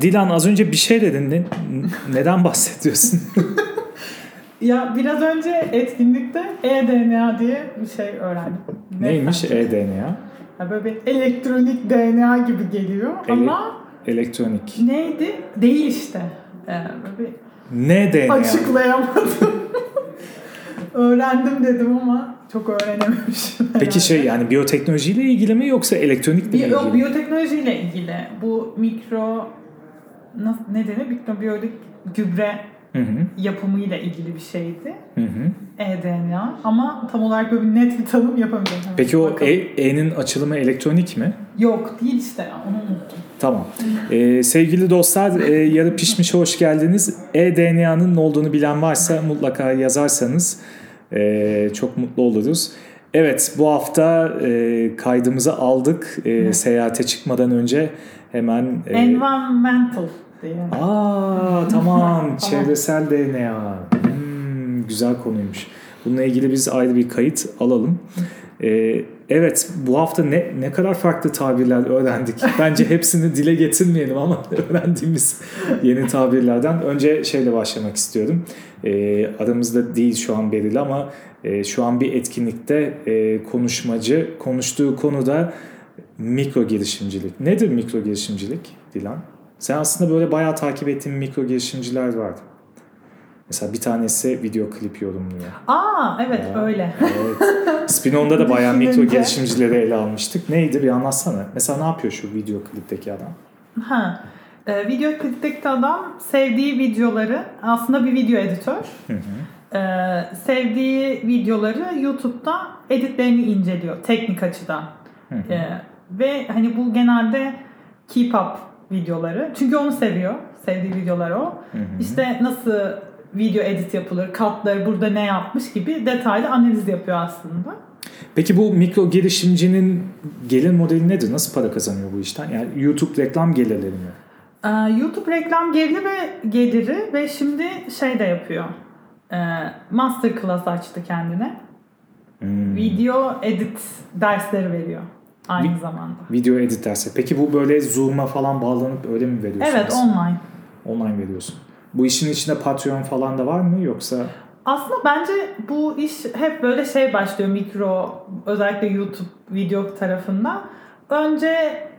Dilan az önce bir şey dedin. Ne, neden bahsediyorsun? Ya biraz önce etkinlikte e-DNA diye bir şey öğrendim. Ne Neymiş e-DNA? Ya böyle bir elektronik DNA gibi geliyor Ele- ama Elektronik. neydi? Değil işte. Ee, bir Ne DNA? açıklayamadım. Öğrendim dedim ama çok öğrenememişim. Peki herhalde. şey yani biyoteknolojiyle ilgili mi yoksa elektronikle mi Bi- yok, ilgili? biyoteknolojiyle ilgili. Bu mikro nasıl, ne denir? Mikrobiyolojik gübre Hı hı. yapımıyla ilgili bir şeydi. Hı hı. E-DNA ama tam olarak böyle bir net bir tanım yapamayacağım. Hemen Peki o bakalım. E- E'nin açılımı elektronik mi? Yok değil işte ya onu unuttum. Tamam. Ee, sevgili dostlar e, yarı pişmişe hoş geldiniz. E-DNA'nın ne olduğunu bilen varsa mutlaka yazarsanız e, çok mutlu oluruz. Evet bu hafta e, kaydımızı aldık. E, seyahate çıkmadan önce hemen... e, Environmental diye. Aa tamam çevresel DNA. Hmm, güzel konuymuş. Bununla ilgili biz ayrı bir kayıt alalım. Ee, evet bu hafta ne ne kadar farklı tabirler öğrendik. Bence hepsini dile getirmeyelim ama öğrendiğimiz yeni tabirlerden. Önce şeyle başlamak istiyorum. Ee, aramızda değil şu an Beril ama e, şu an bir etkinlikte e, konuşmacı konuştuğu konuda mikro girişimcilik. Nedir mikro girişimcilik Dilan? Sen aslında böyle bayağı takip ettiğin mikro girişimciler vardı. Mesela bir tanesi video klip yorumluyor. Aa evet Ya. öyle. Evet. Spinon'da da bayağı mikro Düşününce. girişimcileri ele almıştık. Neydi bir anlatsana. Mesela ne yapıyor şu video klipteki adam? Ha. Ee, video klipteki adam sevdiği videoları aslında bir video editör. Hı hı. Ee, sevdiği videoları YouTube'da editlerini inceliyor teknik açıdan. Hı hı. Ee, ve hani bu genelde keep up videoları. Çünkü onu seviyor. Sevdiği videolar o. Hı hı. İşte nasıl video edit yapılır, katları burada ne yapmış gibi detaylı analiz yapıyor aslında. Peki bu mikro girişimcinin gelir modeli nedir? Nasıl para kazanıyor bu işten? Yani YouTube reklam gelirleri mi? Ee, YouTube reklam geliri ve geliri ve şimdi şey de yapıyor. Ee, masterclass açtı kendine. Hmm. Video edit dersleri veriyor aynı Vi- zamanda. Video edit dersi. Peki bu böyle Zoom'a falan bağlanıp öyle mi veriyorsunuz? Evet online. Online veriyorsun. Bu işin içinde Patreon falan da var mı yoksa? Aslında bence bu iş hep böyle şey başlıyor mikro özellikle YouTube video tarafında. Önce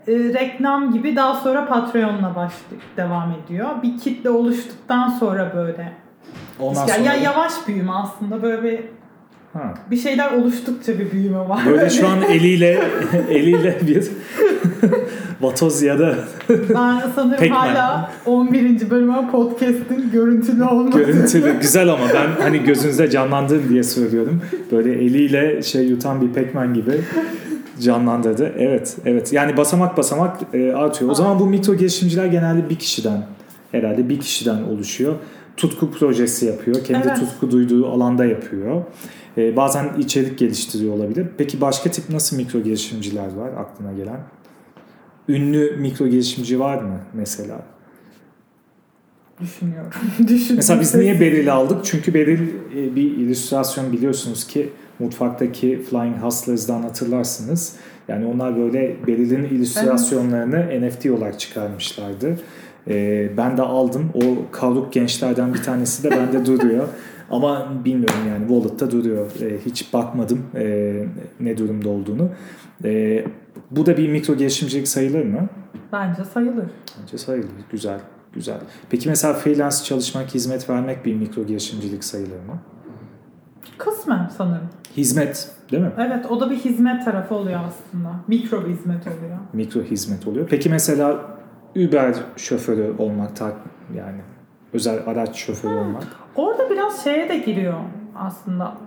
e, reklam gibi daha sonra Patreon'la başlıyor, devam ediyor. Bir kitle oluştuktan sonra böyle. Ondan ya, sonra ya yavaş büyüme aslında böyle bir ha. bir şeyler oluştukça bir büyüme var. Böyle şu an eliyle eliyle bir vatoz ya da ben sanırım Pac-Man. hala 11. bölüme podcast'in görüntülü olması. görüntülü güzel ama ben hani gözünüzde canlandırın diye söylüyorum. Böyle eliyle şey yutan bir Pac-Man gibi canlandırdı. Evet, evet. Yani basamak basamak e, artıyor. O zaman bu mikro girişimciler genelde bir kişiden herhalde bir kişiden oluşuyor. Tutku projesi yapıyor. Kendi Evet. tutku duyduğu alanda yapıyor. E, bazen içerik geliştiriyor olabilir. Peki başka tip nasıl mikro girişimciler var aklına gelen? Ünlü mikro girişimci var mı mesela? Düşünüyorum. Düşünüyorum. Mesela biz niye Beril'i aldık? Çünkü Beril e, bir illüstrasyon biliyorsunuz ki mutfaktaki Flying Hustlers'dan hatırlarsınız. Yani onlar böyle Beril'in illüstrasyonlarını NFT olarak çıkarmışlardı. E, ben de aldım. O kavruk gençlerden bir tanesi de bende duruyor. Ama bilmiyorum yani wallet'ta duruyor. E, hiç bakmadım e, ne durumda olduğunu. Bu da bir mikro girişimcilik sayılır mı? Bence sayılır. Bence sayılır. Güzel. Güzel. Peki mesela freelance çalışmak, hizmet vermek bir mikro girişimcilik sayılır mı? Kısmen sanırım. Hizmet değil mi? Evet o da bir hizmet tarafı oluyor aslında. Mikro bir hizmet oluyor. Mikro hizmet oluyor. Peki mesela Uber şoförü olmak yani özel araç şoförü olmak. Orada biraz şeye de giriyor aslında.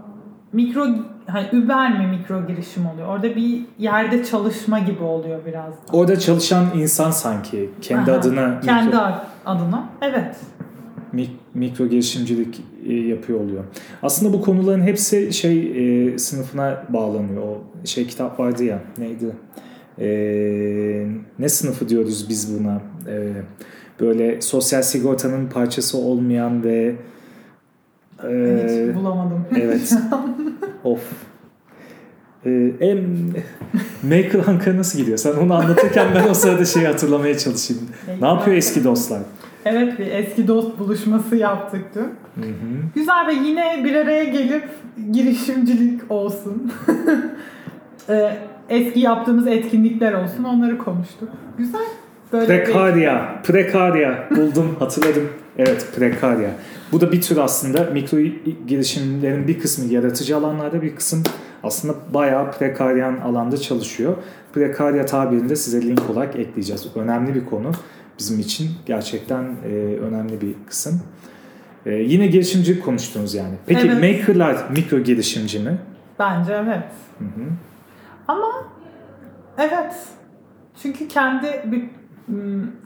Mikro hani Uber mi mikro girişim oluyor? Orada bir yerde çalışma gibi oluyor biraz da. Orada çalışan insan sanki kendi Aha, adına kendi mikro, adına. Evet. mik- mikro girişimcilik e, yapıyor oluyor. Aslında bu konuların hepsi şey e, sınıfına bağlanıyor. O şey kitap vardı ya neydi? E, ne sınıfı diyoruz biz buna? E, böyle sosyal sigortanın parçası olmayan ve e, Hiç bulamadım. evet. of. e, em, Maker Ankara nasıl gidiyor? Sen onu anlatırken ben o sırada şeyi hatırlamaya çalışayım. Ne yapıyor eski dostlar? Evet bir eski dost buluşması yaptık dün. Hı hı. Güzel ve yine bir araya gelip girişimcilik olsun. Ee, eski yaptığımız etkinlikler olsun onları konuştuk. Güzel. Böyle bir- Prekarya, prekarya buldum, hatırladım. Evet, prekarya. Bu da bir tür aslında mikro girişimlerin bir kısmı yaratıcı alanlarda bir kısım aslında bayağı prekaryan alanda çalışıyor. Prekarya tabirini de size link olarak ekleyeceğiz. Önemli bir konu bizim için gerçekten e, önemli bir kısım. E, yine girişimcilik konuştunuz yani. Peki Evet. makerlar mikro girişimci mi? Bence evet. Hı hı. Ama evet. Çünkü kendi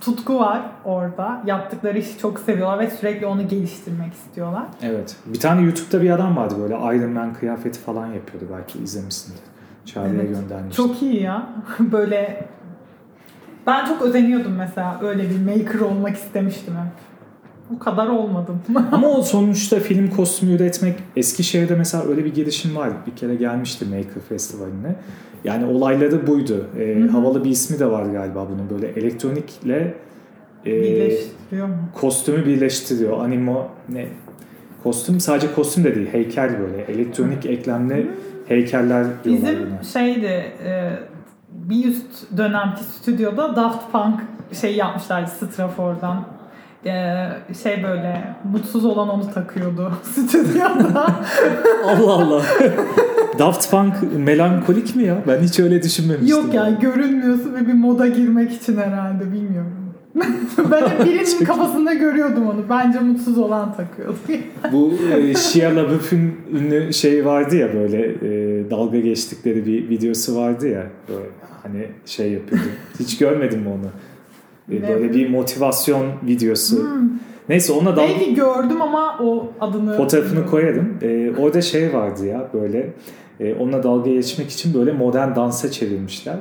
tutku var orada. Yaptıkları işi çok seviyorlar ve sürekli onu geliştirmek istiyorlar. Evet. Bir tane YouTube'da bir adam vardı böyle Iron Man kıyafeti falan yapıyordu belki izlemişsindir. Çağrı'ya Evet. göndermiştim. Çok iyi ya. Böyle ben çok özeniyordum mesela öyle bir maker olmak istemiştim hep. O kadar olmadım. Ama o sonuçta film kostümü üretmek Eskişehir'de mesela öyle bir girişim var. Bir kere gelmişti Maker Festivali'ne. Yani olayları buydu. Hı. havalı bir ismi de var galiba bunun. Böyle elektronikle e, Birleştiriyor mu? kostümü birleştiriyor. Animo ne? Kostüm sadece kostüm de değil. Heykel böyle. Elektronik eklemli heykeller diyorlar Bizim buna. şeydi e, bir üst dönemki stüdyoda Daft Punk şey yapmışlardı Strafor'dan. E, şey böyle mutsuz olan onu takıyordu stüdyoda. Allah Allah. Daft Punk melankolik mi ya? Ben hiç öyle düşünmemiştim. Yok yani görünmüyorsun ve bir moda girmek için herhalde bilmiyorum. ben hep birinin kafasında görüyordum onu. Bence mutsuz olan takıyordu. Bu e, Shia LaBeouf'un ünlü şey vardı ya böyle e, dalga geçtikleri bir videosu vardı ya böyle hani şey yapıyordu. Hiç görmedim mi onu? Böyle bir motivasyon videosu. Hmm. Neyse ona dalga Belki gördüm ama o adını... fotoğrafını koyarım. E, orada şey vardı ya böyle e, onunla dalga geçmek için böyle modern dansa çevirmişler.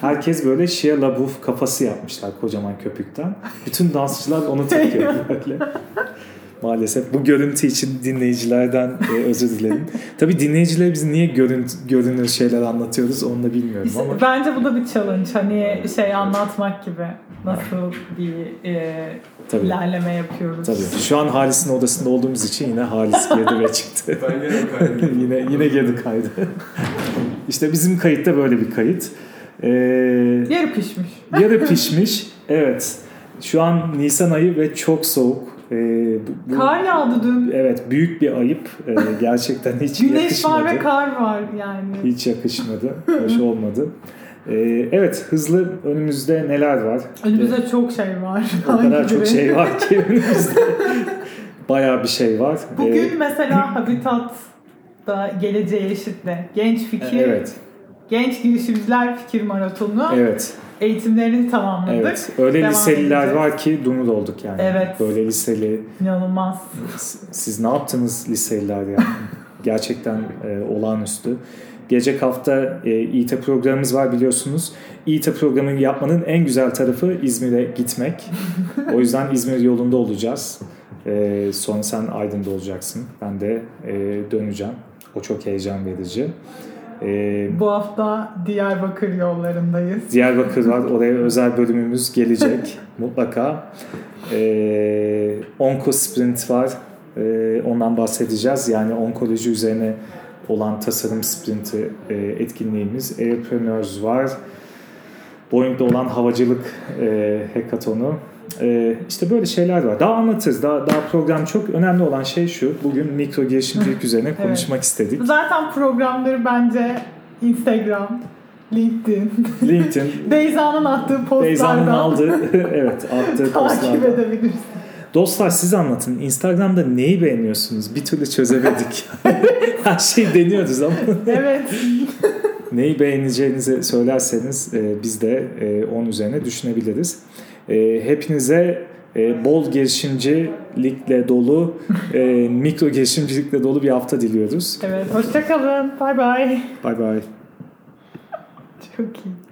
Herkes böyle Shia LaBeouf kafası yapmışlar kocaman köpükten. Bütün dansçılar onu takıyor böyle. Maalesef bu görüntü için dinleyicilerden e, özür dilerim. Tabii dinleyicilere biz niye görüntü, görünür şeyler anlatıyoruz onu da bilmiyorum İşte ama. Bence bu da bir challenge. Hani şey anlatmak gibi. Nasıl bir e, Tabii. ilerleme yapıyoruz. Tabii. Şu an Halis'in odasında olduğumuz için yine Halis girdi ve çıktı. Ben gene kaydım. yine yine girdi kaydı. işte bizim kayıtta böyle bir kayıt. Ee, Yarı pişmiş. yarı pişmiş. Evet. Şu an Nisan ayı ve çok soğuk. Ee, bu- bu- Kar yağdı dün. Evet büyük bir ayıp. Ee, gerçekten hiç Güneş yakışmadı. var ve kar var yani. Hiç yakışmadı. Hoş olmadı. Ee, evet hızlı önümüzde neler var? Önümüzde çok şey var. O kadar çok şey var ki önümüzde. Bayağı bir şey var. Ee, Bugün mesela Habitat'ta geleceğe eşitle genç fikir, evet, genç girişimciler fikir maratonu evet, eğitimlerini tamamladık. evet. Öyle Devam liseliler edeceğiz. var ki dumur olduk yani. Evet. Böyle liseli. İnanılmaz. Siz ne yaptınız liseliler yani? Gerçekten e, olağanüstü. Gelecek hafta e, İİT programımız var biliyorsunuz. İİT programını yapmanın en güzel tarafı İzmir'e gitmek. o yüzden İzmir yolunda olacağız. E, sonra sen Aydın'da olacaksın. Ben de e, döneceğim. O çok heyecan verici. E, Bu hafta Diyarbakır yollarındayız. Diyarbakır var. Oraya özel bölümümüz gelecek mutlaka. Ee, Onko Sprint var. Ee, ondan bahsedeceğiz. Yani onkoloji üzerine olan tasarım sprinti e, etkinliğimiz. Airpreneurs var. Boeing'de olan havacılık e, hackathonu. E, işte böyle şeyler var. Daha anlatırız. Daha, daha program çok. Önemli olan şey şu. Bugün mikro girişimcilik üzerine konuşmak istedik. Zaten programları bence Instagram, LinkedIn, LinkedIn, Beyza'nın attığı Beyza'nın postlardan aldığı, evet attığı takip postlardan. edebilirsin. Dostlar siz anlatın. Instagram'da neyi beğeniyorsunuz? Bir türlü çözemedik. Her şeyi deniyoruz ama Evet. neyi beğeneceğinizi söylerseniz e, biz de e, onun üzerine düşünebiliriz. E, hepinize e, bol girişimcilikle dolu, e, mikro girişimcilikle dolu bir hafta diliyoruz. Evet. Hoşçakalın. Bay bay. Bay bay. Çok iyi.